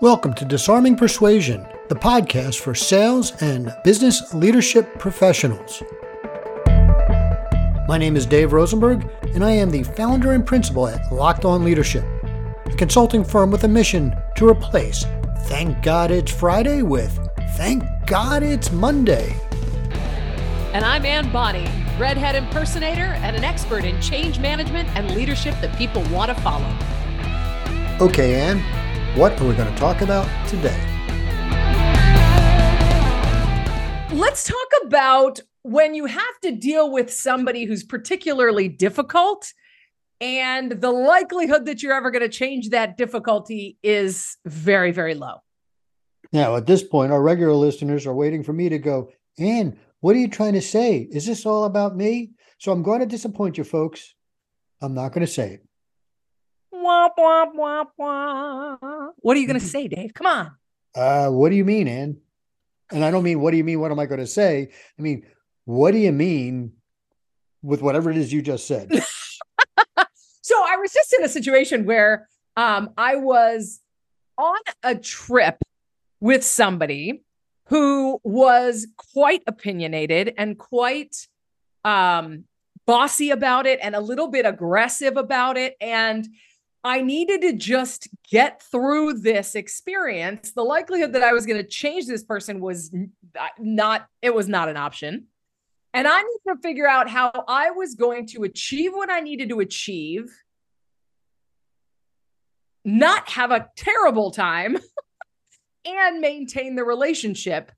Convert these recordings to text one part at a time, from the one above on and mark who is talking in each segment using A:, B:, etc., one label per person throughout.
A: Welcome to Disarming Persuasion, the podcast for sales and business leadership professionals. My name is Dave Rosenberg, and I am the founder and principal at Locked On Leadership, a consulting firm with a mission to replace Thank God It's Friday with Thank God It's Monday.
B: And I'm Anne Bonney, redhead impersonator and an expert in change management and leadership that people want to follow.
A: Okay, Anne, what are we going to talk about today?
B: Let's talk about when you have to deal with somebody who's particularly difficult and the likelihood that you're ever going to change that difficulty is very, very low.
A: Now, at this point, our regular listeners are waiting for me to go, Anne, what are you trying to say? Is this all about me? So I'm going to disappoint you, folks. I'm not going to say it.
B: Wah, wah, wah, wah. What are you going to say, Dave? Come on.
A: Uh, what do you mean, Anne? And I don't mean what do you mean? What am I going to say? I mean, what do you mean with whatever it is you just said?
B: so I was just in a situation where um, I was on a trip with somebody who was quite opinionated and quite um, bossy about it and a little bit aggressive about it. And I needed to just get through this experience. The likelihood that I was going to change this person was not, it was not an option. And I needed to figure out how I was going to achieve what I needed to achieve, not have a terrible time, and maintain the relationship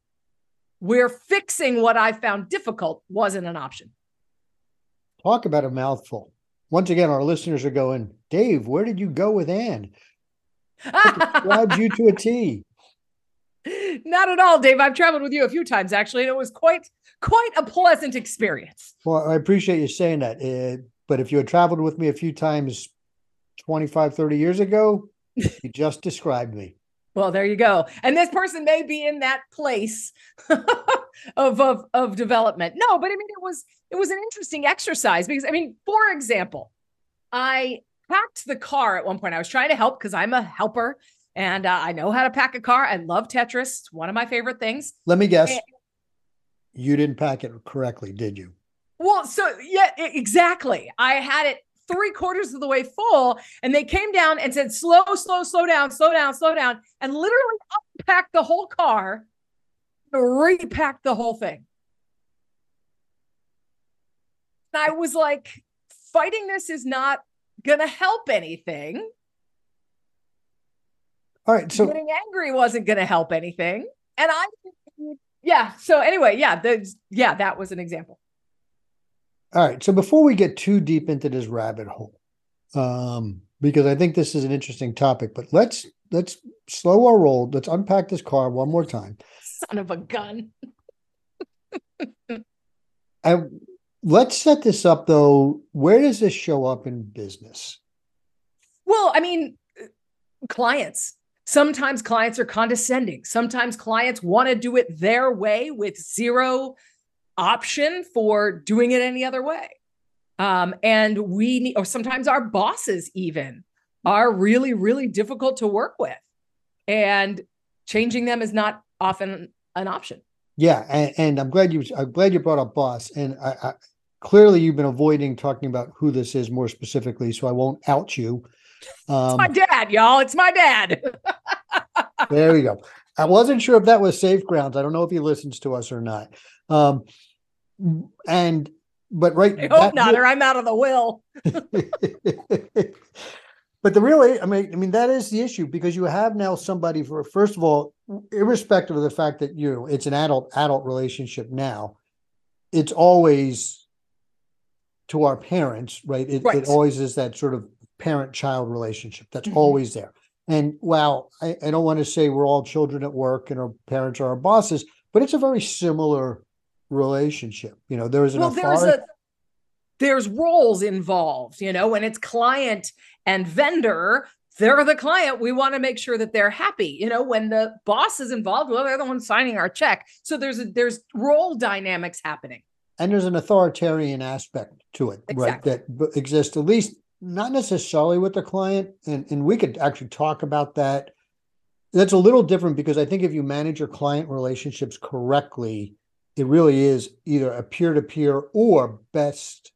B: where fixing what I found difficult wasn't an option.
A: Talk about a mouthful. Once again, our listeners are going, Dave, where did you go with Anne? Describes you to a T.
B: Not at all, Dave. I've traveled with you a few times actually, and it was quite quite a pleasant experience.
A: Well, I appreciate you saying that. Uh, but if you had traveled with me a few times 25, 30 years ago, you just described me.
B: Well, there you go. And this person may be in that place of, of of development. No, but I mean it was it was an interesting exercise because I mean, for example, I packed the car at one point. I was trying to help because I'm a helper and uh, I know how to pack a car. I love Tetris. It's one of my favorite things.
A: Let me guess. And, you didn't pack it correctly, did you?
B: Well, so yeah, exactly. I had it three quarters of the way full and they came down and said slow slow slow down slow down slow down and literally unpacked the whole car repacked the whole thing. And i was like fighting this is not gonna help anything.
A: All right so
B: getting angry wasn't gonna help anything and i yeah so anyway yeah the, yeah that was an example
A: all right. So before we get too deep into this rabbit hole, um, because I think this is an interesting topic, but let's let's slow our roll. Let's unpack this car one more time.
B: Son of a gun.
A: and let's set this up though. Where does this show up in business?
B: Well, I mean, clients. Sometimes clients are condescending. Sometimes clients want to do it their way with zero option for doing it any other way. Um, and we need, or sometimes our bosses even are really, really difficult to work with. And changing them is not often an option.
A: Yeah, and, and I'm glad you I'm glad you brought up boss. And I, I, clearly you've been avoiding talking about who this is more specifically, so I won't out you.
B: Um, it's my dad, y'all. It's my dad.
A: there we go. I wasn't sure if that was safe grounds. I don't know if he listens to us or not. Um, and but right,
B: I hope not, or I'm out of the will.
A: but the really, I mean, I mean that is the issue because you have now somebody for first of all, irrespective of the fact that you know it's an adult adult relationship now, it's always to our parents, right? It, right. it always is that sort of parent child relationship that's mm-hmm. always there. And while I, I don't want to say we're all children at work and our parents are our bosses, but it's a very similar relationship. You know, there is an well,
B: there's a there's roles involved, you know, when it's client and vendor, they're the client. We want to make sure that they're happy. You know, when the boss is involved, well, they're the one signing our check. So there's a, there's role dynamics happening.
A: And there's an authoritarian aspect to it, exactly. right? That exists at least not necessarily with the client. And, and we could actually talk about that that's a little different because I think if you manage your client relationships correctly, it really is either a peer to peer or best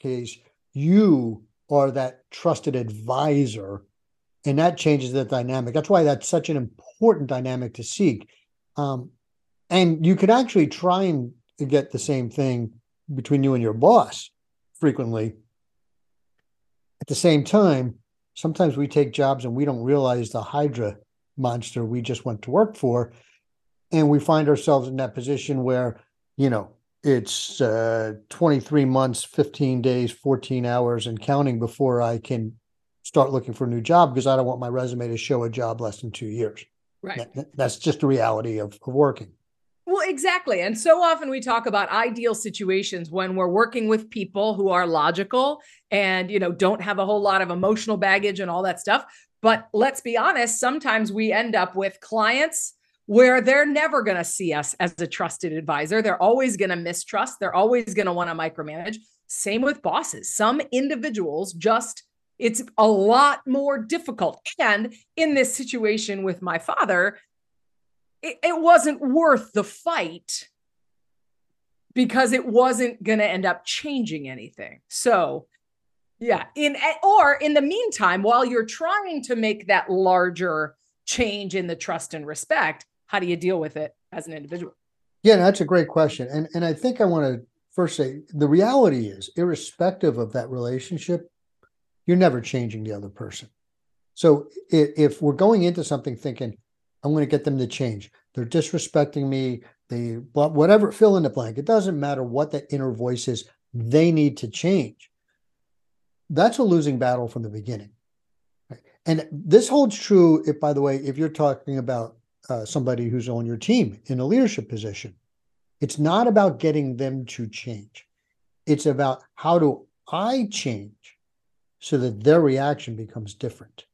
A: case, you are that trusted advisor. And that changes the dynamic. That's why that's such an important dynamic to seek. Um, and you could actually try and get the same thing between you and your boss frequently. At the same time, sometimes we take jobs and we don't realize the Hydra monster we just went to work for. And we find ourselves in that position where, you know, it's uh, 23 months, 15 days, 14 hours, and counting before I can start looking for a new job because I don't want my resume to show a job less than two years.
B: Right.
A: That, that's just the reality of, of working.
B: Well, exactly. And so often we talk about ideal situations when we're working with people who are logical and, you know, don't have a whole lot of emotional baggage and all that stuff. But let's be honest, sometimes we end up with clients where they're never going to see us as a trusted advisor. They're always going to mistrust. They're always going to want to micromanage. Same with bosses. Some individuals just, it's a lot more difficult. And in this situation with my father, it, it wasn't worth the fight because it wasn't going to end up changing anything. So, yeah, in eh, or in the meantime, while you're trying to make that larger change in the trust and respect, how do you deal with it as an individual?
A: Yeah, that's a great question. And and I think I want to first say the reality is irrespective of that relationship, you're never changing the other person. So if, we're going into something thinking, I'm going to get them to change, they're disrespecting me, they whatever, fill in the blank. It doesn't matter what that inner voice is, they need to change. That's a losing battle from the beginning. And this holds true if, by the way, if you're talking about uh, somebody who's on your team in a leadership position. It's not about getting them to change. It's about how do I change so that their reaction becomes different.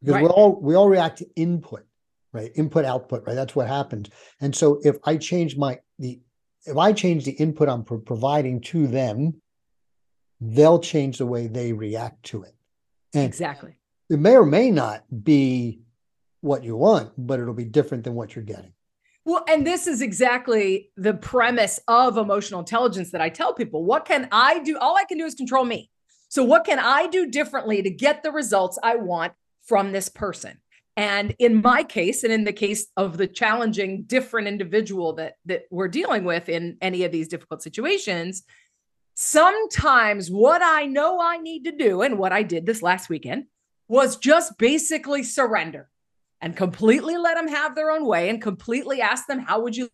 A: Because right. we all we all react to input, right? Input output, right? That's what happens. And so if I change my the if I change the input I'm pro- providing to them, they'll change the way they react to it.
B: And exactly.
A: It may or may not be what you want, but it'll be different than what you're getting.
B: Well, and this is exactly the premise of emotional intelligence that I tell people. What can I do? All I can do is control me. So, what can I do differently to get the results I want from this person? And in my case, and in the case of the challenging, different individual that that we're dealing with in any of these difficult situations, sometimes what I know I need to do, and what I did this last weekend, was just basically surrender and completely let them have their own way and completely ask them, how would you?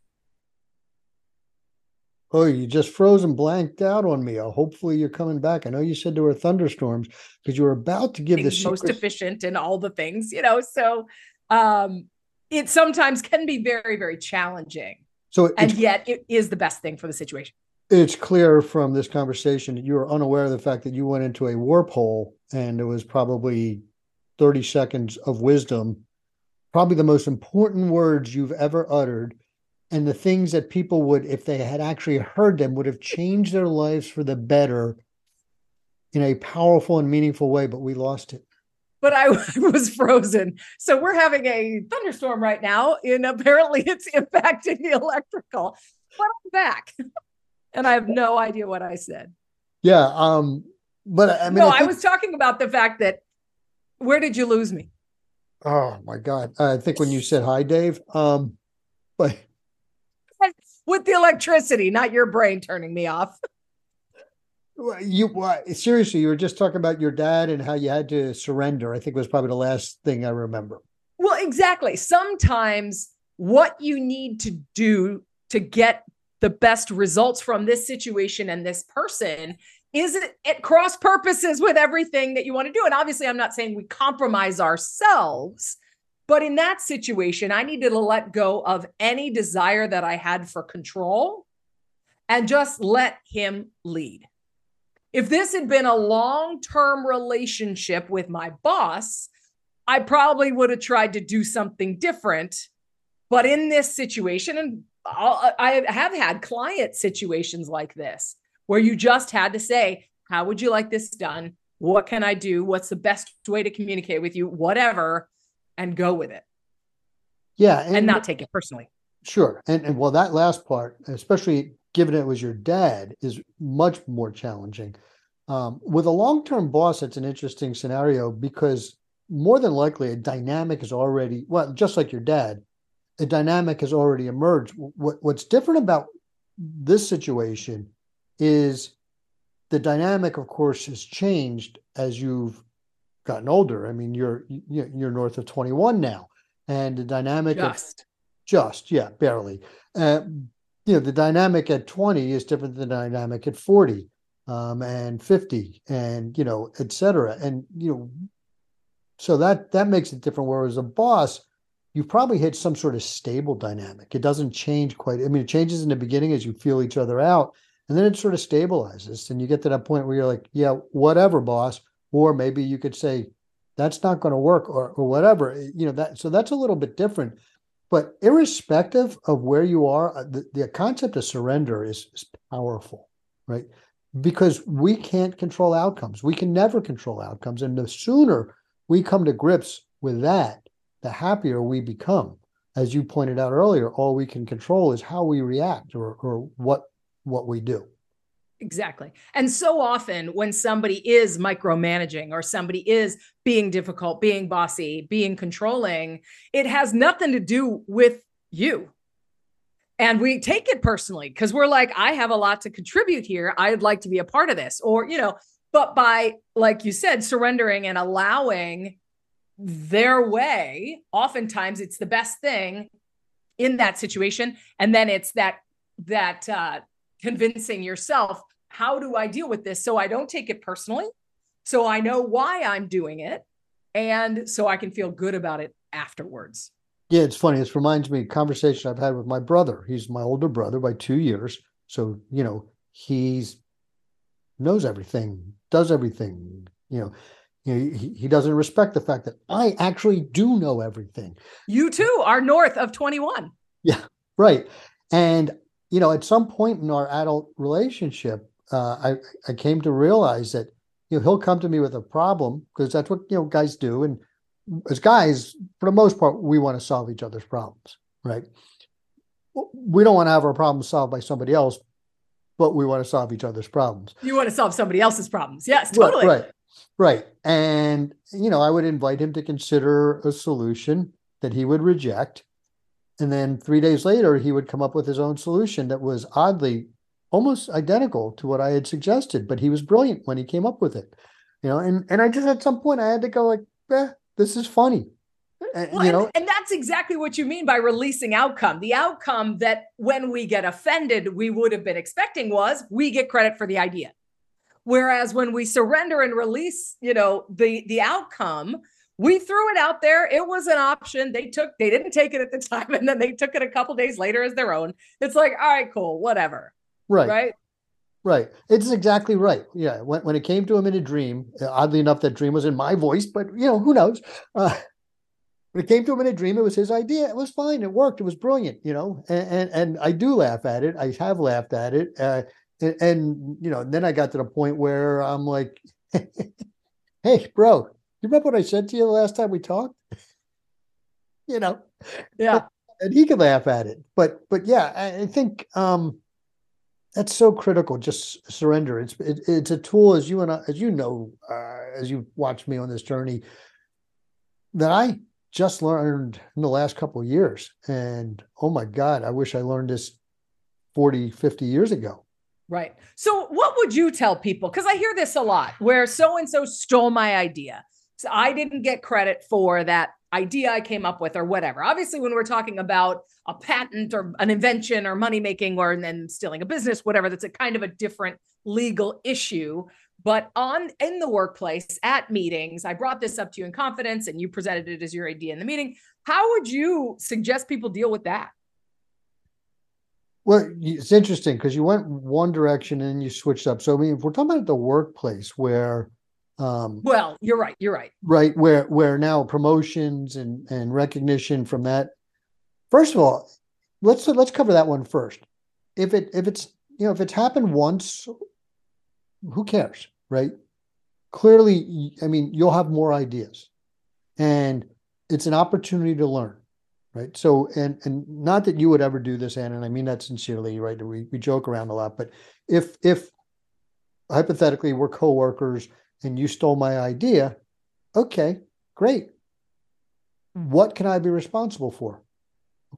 A: Oh, you just froze and blanked out on me. Oh, hopefully you're coming back. I know you said there were thunderstorms because you were about to give the
B: most efficient in all the things, you know. So um it sometimes can be very, very challenging.
A: So
B: and yet it is the best thing for the situation.
A: It's clear from this conversation that you were unaware of the fact that you went into a warp hole and it was probably 30 seconds of wisdom probably the most important words you've ever uttered and the things that people would if they had actually heard them would have changed their lives for the better in a powerful and meaningful way but we lost it
B: but I was frozen. So we're having a thunderstorm right now, and apparently it's impacting the electrical. But I'm back, and I have no idea what I said.
A: Yeah, um, but I mean,
B: no, I, think... I was talking about the fact that where did you lose me?
A: Oh my God. I think when you said hi, Dave, um, but
B: with the electricity, not your brain turning me off.
A: You seriously, you were just talking about your dad and how you had to surrender. I think was probably the last thing I remember.
B: Well, exactly. Sometimes what you need to do to get the best results from this situation and this person is it at cross purposes with everything that you want to do? And obviously, I'm not saying we compromise ourselves, but in that situation, I needed to let go of any desire that I had for control and just let him lead. If this had been a long term relationship with my boss, I probably would have tried to do something different. But in this situation, and I'll, I have had client situations like this where you just had to say, How would you like this done? What can I do? What's the best way to communicate with you? Whatever, and go with it.
A: Yeah.
B: and not take it personally.
A: Sure. And, and well, that last part, especially given it was your dad, is much more challenging. Um, with a long-term boss, it's an interesting scenario because more than likely a dynamic is already, well, just like your dad, a dynamic has already emerged. What, what's different about this situation is the dynamic, of course, has changed as you've gotten older. I mean, you're you're north of 21 now, and the dynamic of-
B: Just.
A: just yeah barely uh, you know the dynamic at 20 is different than the dynamic at 40 um, and 50 and you know et cetera and you know so that that makes it different whereas a boss you've probably hit some sort of stable dynamic it doesn't change quite i mean it changes in the beginning as you feel each other out and then it sort of stabilizes and you get to that point where you're like yeah whatever boss or maybe you could say that's not going to work or, or whatever you know that so that's a little bit different but irrespective of where you are, uh, the, the concept of surrender is, is powerful, right? Because we can't control outcomes. We can never control outcomes. And the sooner we come to grips with that, the happier we become. As you pointed out earlier, all we can control is how we react or, or what what we do.
B: Exactly. And so often when somebody is micromanaging or somebody is being difficult, being bossy, being controlling, it has nothing to do with you. And we take it personally because we're like, I have a lot to contribute here. I'd like to be a part of this. Or, you know, but by, like you said, surrendering and allowing their way, oftentimes it's the best thing in that situation. And then it's that, that, uh, convincing yourself how do I deal with this so I don't take it personally, so I know why I'm doing it, and so I can feel good about it afterwards.
A: Yeah, it's funny. This reminds me of a conversation I've had with my brother. He's my older brother by two years. So, you know, he's knows everything, does everything, you know. You know, he, he doesn't respect the fact that I actually do know everything.
B: You too are north of 21.
A: Yeah, right. And you know, at some point in our adult relationship, uh, I I came to realize that you know he'll come to me with a problem because that's what you know guys do, and as guys, for the most part, we want to solve each other's problems, right? We don't want to have our problems solved by somebody else, but we want to solve each other's problems.
B: You want to solve somebody else's problems. Yes, totally.
A: Right, right. right. And, you know, I would invite him to consider a solution that he would reject. And then three days later, he would come up with his own solution that was oddly almost identical to what I had suggested, but he was brilliant when he came up with it. You know, and, and I just at some point I had to go like, eh, this is funny. And,
B: Well,
A: you know,
B: and, and that's exactly what you mean by releasing outcome. The outcome that when we get offended, we would have been expecting was we get credit for the idea. Whereas when we surrender and release, you know, the the outcome, we threw it out there. It was an option. They took, they didn't take it at the time, and then they took it a couple days later as their own. It's like, all right, cool, whatever.
A: right,
B: Right.
A: right. It's exactly right. Yeah. When, when it came to him in a dream, oddly enough, that dream was in my voice, but you know, who knows? Uh, when it came to him in a dream, it was his idea. It was fine. It worked. It was brilliant, you know, and, and, and I do laugh at it. I have laughed at it. Uh, and, and, you know, then I got to the point where I'm like, hey, bro, you remember what I said to you the last time we talked? you know,
B: Yeah.
A: and he could laugh at it. But but yeah, I, think um that's so critical. Just surrender. It's it, it's a tool, as you and I, as you know, uh, as you watched me on this journey, that I just learned in the last couple of years. And oh my God, I wish I learned this 40, 50 years ago.
B: Right. So, what would you tell people? Because I hear this a lot where so and so stole my idea. So I didn't get credit for that idea I came up with or whatever. Obviously, when we're talking about a patent or an invention or money making or then stealing a business, whatever, that's a kind of a different legal issue. But on in the workplace at meetings, I brought this up to you in confidence and you presented it as your idea in the meeting. How would you suggest people deal with that?
A: Well, it's interesting because you went one direction and you switched up. So I mean, if we're talking about the workplace where um
B: Well, you're right. You're right.
A: right where where now promotions and and recognition from that first of all let's let's cover that one first if it if it's you know if it's happened once who cares right clearly I mean you'll have more ideas and it's an opportunity to learn right? So, and, and not that you would ever do this, Anne, and I mean that sincerely, right? We, we joke around a lot, but if, if hypothetically we're coworkers and you stole my idea, okay, great. Hmm. What can I be responsible for?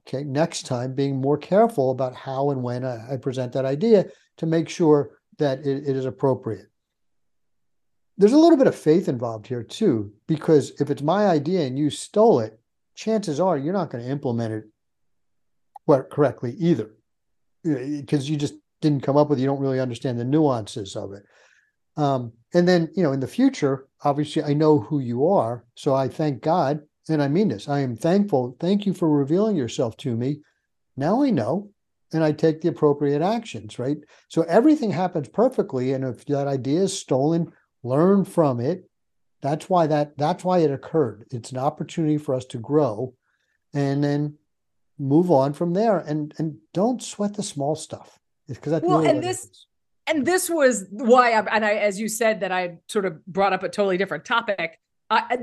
A: Okay, next time being more careful about how and when I, I present that idea to make sure that it, it is appropriate. There's a little bit of faith involved here too, because if it's my idea and you stole it, chances are you're not going to implement it correctly either, uh, because you just didn't come up with. You don't really understand the nuances of it. Um, and then you know, in the future, obviously, I know who you are, so I thank God, and I mean this. I am thankful. Thank you for revealing yourself to me. Now I know, and I take the appropriate actions. Right. So everything happens perfectly, and if that idea is stolen, learn from it that's why that that's why it occurred. It's an opportunity for us to grow and then move on from there and and don't sweat the small stuff. Because that's
B: well,
A: really
B: and this and this was why I, and I as you said that I sort of brought up a totally different topic.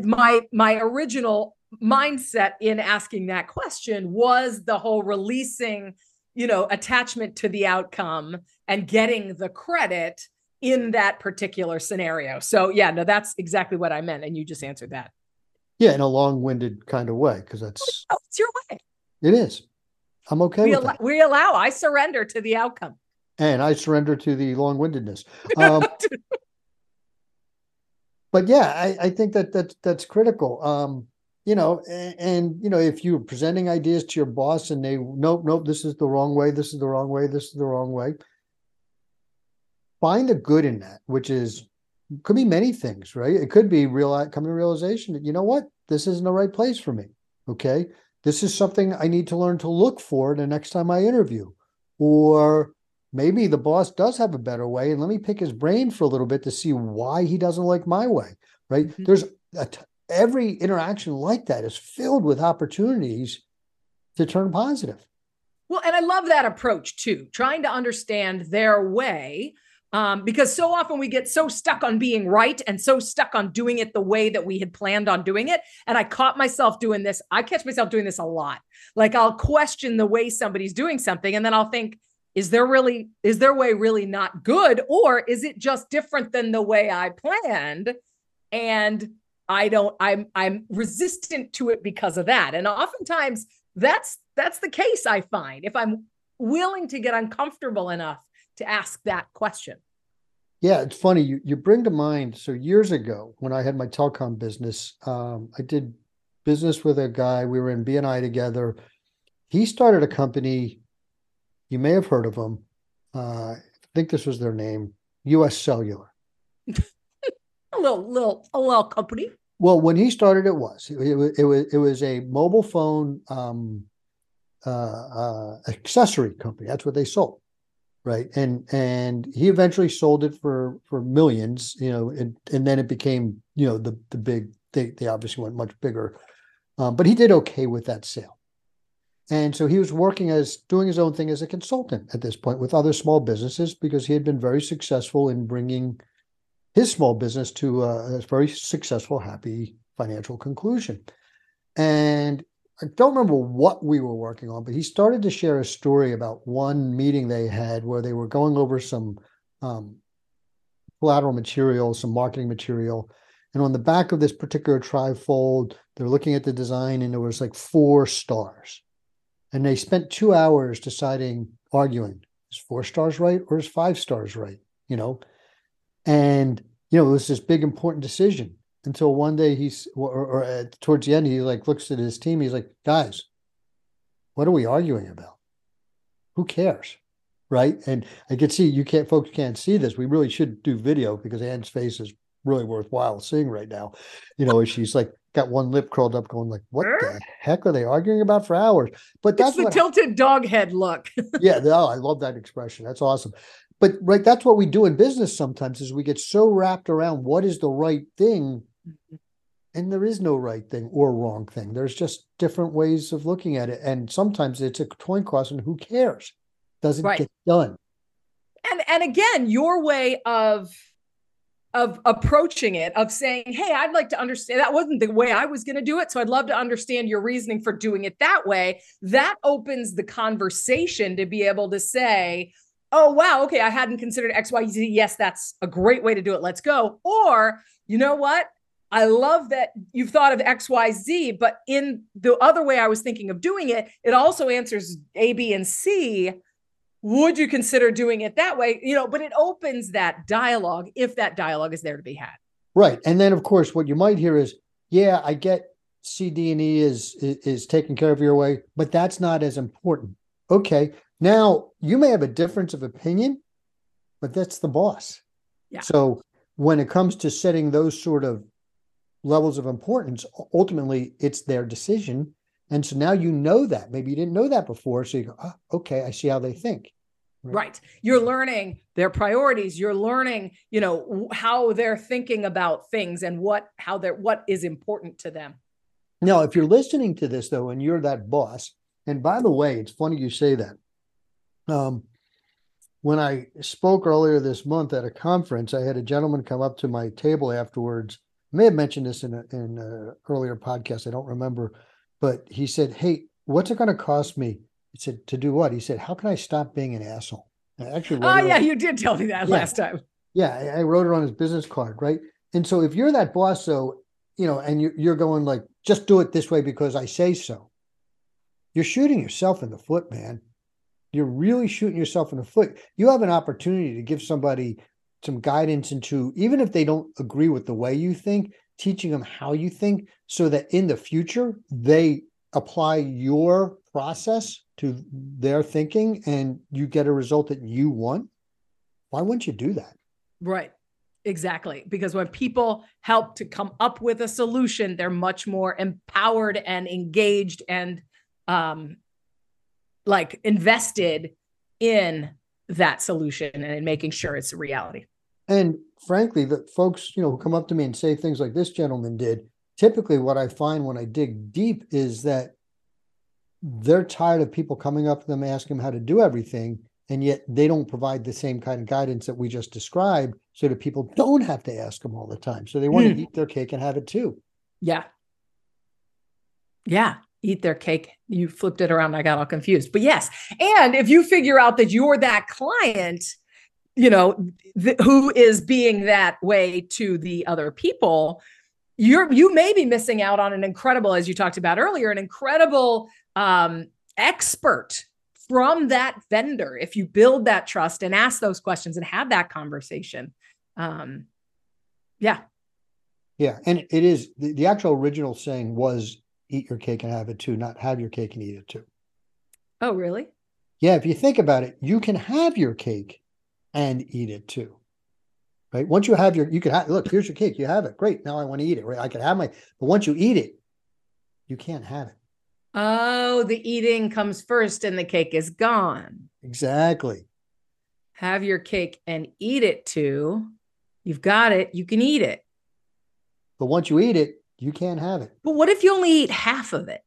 B: my my original mindset in asking that question was the whole releasing, you know, attachment to the outcome and getting the credit in that particular scenario. So yeah, no, that's exactly what I meant. And you just answered that.
A: Yeah, in a long-winded kind of way, because that's
B: oh, it's your way.
A: It is. I'm okay
B: we
A: that.
B: We allow. I surrender to the outcome.
A: And I surrender to the long-windedness. Um, but yeah, I, I think that that's that's critical. Um, you know, and, and, you know, if you're presenting ideas to your boss and they nope, nope, this is the wrong way, this is the wrong way, this is the wrong way find the good in that, which is could be many things, right? It could be real coming to realization that you know what, this isn't the right place for me. Okay, this is something I need to learn to look for the next time I interview, or maybe the boss does have a better way, and let me pick his brain for a little bit to see why he doesn't like my way. Right? Mm-hmm. There's t- every interaction like that is filled with opportunities to turn positive.
B: Well, and I love that approach too, trying to understand their way um, because so often we get so stuck on being right and so stuck on doing it the way that we had planned on doing it. And I caught myself doing this. I catch myself doing this a lot. Like I'll question the way somebody's doing something, and then I'll think, is there really is their way really not good, or is it just different than the way I planned? And I don't. I'm I'm resistant to it because of that. And oftentimes that's that's the case. I find if I'm willing to get uncomfortable enough to ask that question.
A: Yeah, it's funny. You, you bring to mind. So years ago, when I had my telecom business, um, I did business with a guy. We were in BNI together. He started a company. You may have heard of them. Uh, I think this was their name, U.S. Cellular.
B: a little, little, a little company.
A: Well, when he started, it was it, it, it was it was a mobile phone um, uh, uh, accessory company. That's what they sold right and and he eventually sold it for for millions you know and and then it became you know the the big they they obviously went much bigger um, but he did okay with that sale and so he was working as doing his own thing as a consultant at this point with other small businesses because he had been very successful in bringing his small business to a, very successful happy financial conclusion and I don't remember what we were working on, but he started to share a story about one meeting they had where they were going over some um, collateral material, some marketing material. And on the back of this particular trifold, they're looking at the design and there was like four stars. And they spent two hours deciding, arguing, is four stars right or is five stars right? You know? And, you know, it was this big important decision until one day he's or, or at, uh, towards the end he like looks at his team. He's like guys what are we arguing about? Who cares? Right? And i can see you can't folks can't see this. We really should do video because Anne's face is really worthwhile seeing right now. You know she's like got one lip curled up going like what the heck are they arguing about for hours but that's
B: it's the tilted dog head look
A: yeah oh, i love that expression that's awesome but right that's what we do in business sometimes is we get so wrapped around what is the right thing Mm-hmm. And there is no right thing or wrong thing. There's just different ways of looking at it. And sometimes it's a coin toss, and who cares? Doesn't right. get done.
B: And and again, your way of of approaching it of saying hey i'd like to understand that wasn't the way i was going to do it so i'd love to understand your reasoning for doing it that way. That opens the conversation to be able to say oh wow okay i hadn't considered xyz yes that's a great way to do it. Let's go. Or you know what? I love that you've thought of xyz but in the other way i was thinking of doing it it also answers a b and c would you consider doing it that way? You know but it opens that dialogue if that dialogue is there to be had.
A: Right. And then of course what you might hear is yeah i get c d and e is is, is taking care of your way but that's not as important. Okay. Now you may have a difference of opinion but that's the boss.
B: Yeah.
A: so when it comes to setting those sort of levels of importance ultimately it's their decision. And so now you know that. Maybe you didn't know that before so you go oh, okay i see how they think
B: Right. You're learning their priorities. You're learning, you know, how they're thinking about things and what how they're what is important to them.
A: Now, if you're listening to this though, and you're that boss, and by the way, it's funny you say that. Um, when I spoke earlier this month at a conference, I had a gentleman come up to my table afterwards. I may have mentioned this in a, in an earlier podcast. I don't remember, but he said, "Hey, what's it going to cost me he said, to do what? He said, how can I stop being an asshole? I actually,
B: oh yeah, on, you did tell me that yeah, last time.
A: Yeah, I, wrote it on his business card, right? And so if you're that boss, so you know, and you're, you're going like, just do it this way because I say so. You're shooting yourself in the foot, man. You're really shooting yourself in the foot. You have an opportunity to give somebody some guidance into, even if they don't agree with the way you think, teaching them how you think so that in the future they apply your process to their thinking and you get a result that you want, why wouldn't you do that?
B: Right. Exactly. Because when people help to come up with a solution, they're much more empowered and engaged and um like invested in that solution and in making sure it's a reality.
A: And frankly, the folks, you know, who come up to me and say things like this gentleman did, typically what I find when I dig deep is that they're tired of people coming up to them asking them how to do everything and yet they don't provide the same kind of guidance that we just described so that people don't have to ask them all the time. So they want mm. to eat their cake and have it too.
B: Yeah. Yeah eat their cake. You flipped it around i got all confused but yes. And if you figure out that you're that client you know th- who is being that way to the other people you're you may be missing out on an incredible as you talked about earlier an incredible um, expert from that vendor. If you build that trust and ask those questions and have that conversation um, yeah.
A: Yeah and it is the, the actual original saying was eat your cake and have it too not have your cake and eat it too.
B: Oh really?
A: Yeah if you think about it you can have your cake and eat it too right once you have your you can have look here's your cake you have it great now i want to eat it right i can have my but once you eat it you can't have it
B: Oh, the eating comes first and the cake is gone.
A: Exactly.
B: Have your cake and eat it too. You've got it. You can eat it.
A: But once you eat it, you can't have it.
B: But what if you only eat half of it?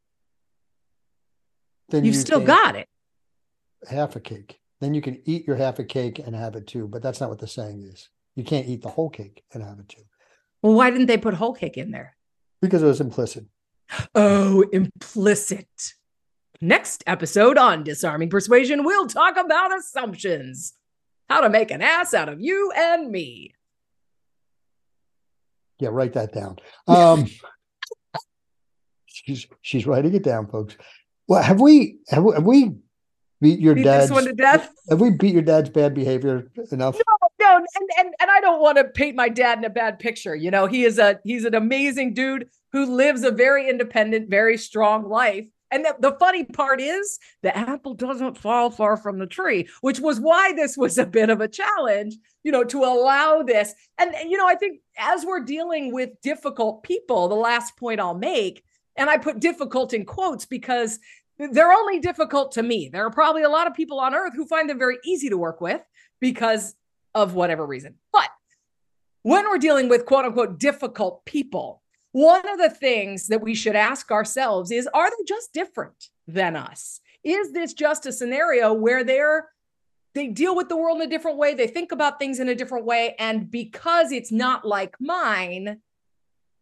B: Then you've you still got it.
A: Half a cake. Then you can eat your half a cake and have it too. But that's not what the saying is. You can't eat the whole cake and have it too.
B: Well, why didn't they put whole cake in there?
A: Because it was implicit.
B: Oh, implicit. Next episode on Disarming Persuasion, we'll talk about assumptions. How to make an ass out of you and me.
A: Yeah, write that down. Um, she's she's writing it down, folks. Well, have we have we, have we beat your beat dad's
B: one to death?
A: Have we beat your dad's bad behavior enough?
B: No, no, and and and I don't want to paint my dad in a bad picture. You know, he is a he's an amazing dude who lives a very independent, very strong life. And the, the funny part is the apple doesn't fall far from the tree, which was why this was a bit of a challenge, you know, to allow this. And, you know, I think as we're dealing with difficult people, the last point I'll make, and I put difficult in quotes because they're only difficult to me. There are probably a lot of people on earth who find them very easy to work with because of whatever reason. But when we're dealing with quote unquote difficult people, one of the things that we should ask ourselves is are they just different than us? Is this just a scenario where they're they deal with the world in a different way, they think about things in a different way and because it's not like mine,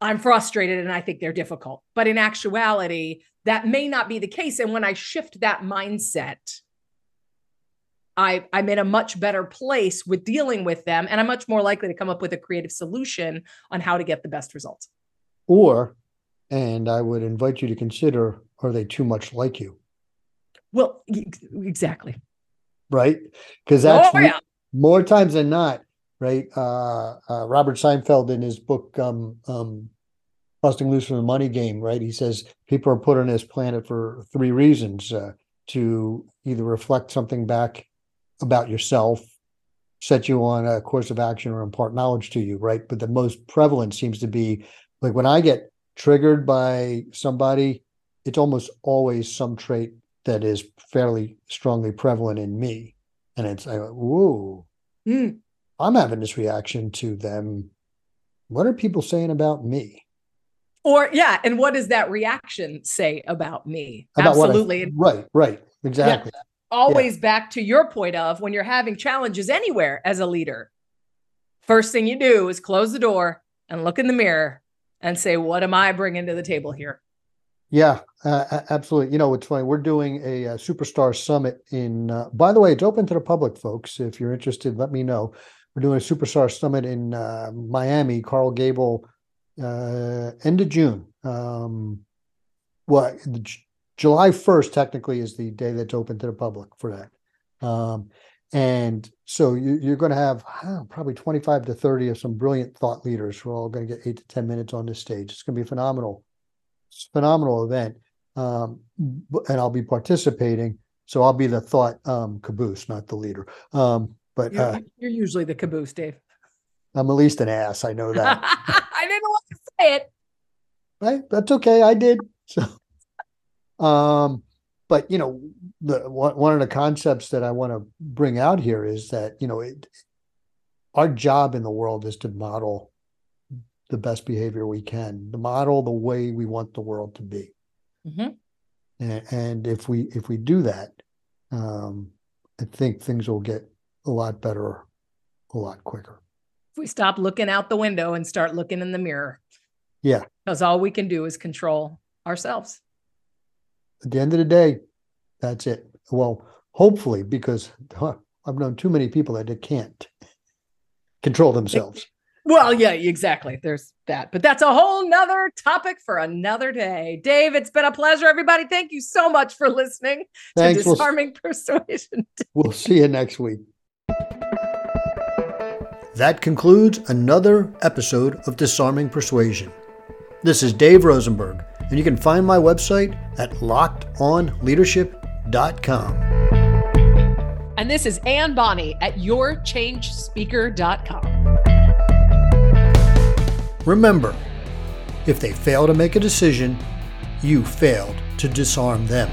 B: I'm frustrated and I think they're difficult. But in actuality, that may not be the case and when I shift that mindset, I, I'm in a much better place with dealing with them, and I'm much more likely to come up with a creative solution on how to get the best results.
A: Or, and I would invite you to consider are they too much like you?
B: Well, exactly.
A: Right? Because that's
B: oh, yeah.
A: more times than not, right? Uh, uh, Robert Scheinfeld in his book, um, um, Busting Loose from the Money Game, right? He says people are put on this planet for three reasons uh, to either reflect something back about yourself, set you on a course of action or impart knowledge to you, right? But the most prevalent seems to be like when I get triggered by somebody, it's almost always some trait that is fairly strongly prevalent in me. And it's like, whoa, mm. I'm having this reaction to them. What are people saying about me?
B: Or yeah, and what does that reaction say about me? About Absolutely.
A: I, right, right. Exactly.
B: Yeah always yeah. back to your point of when you're having challenges anywhere as a leader, first thing you do is close the door and look in the mirror and say, What am I bringing to the table here?
A: Yeah, uh, absolutely. You know, it's funny. We're doing a, a superstar summit in, uh, by the way, it's open to the public, folks. If you're interested, let me know. We're doing a superstar summit in uh, Miami, Coral Gable, uh, end of June. Um, well, July 1st technically is the day that's open to the public for that. Um, and so you, are going to have probably 25 to 30 of some brilliant thought leaders who are all going to get eight to 10 minutes on this stage. It's going to be a phenomenal, phenomenal event. Um, and I'll be participating. So I'll be the thought um, caboose, not the leader. Um, but
B: you're, uh, you're, usually the caboose, Dave.
A: I'm at least an ass. I know that.
B: I didn't want to say it.
A: Right. That's okay. I did. So um, but you know, the one of the concepts that I want to bring out here is that you know, it, our job in the world is to model the best behavior we can, to model the way we want the world to be. Mm-hmm. And, and, if we if we do that, um, I think things will get a lot better, a lot quicker.
B: If we stop looking out the window and start looking in the mirror.
A: Yeah.
B: Because all we can do is control ourselves
A: at the end of the day, that's it. Well, hopefully, because huh, I've known too many people that can't control themselves.
B: Well, yeah, exactly. There's that, but that's a whole nother topic for another day. Dave, it's been a pleasure, everybody. Thank you so much for listening Thanks. to Disarming we'll, Persuasion.
A: We'll see you next week. That concludes another episode of Disarming Persuasion. This is Dave Rosenberg and you can find my website at lockedonleadership.com.
B: And this is Anne Bonney at yourchangespeaker.com.
A: Remember, if they fail to make a decision, you failed to disarm them.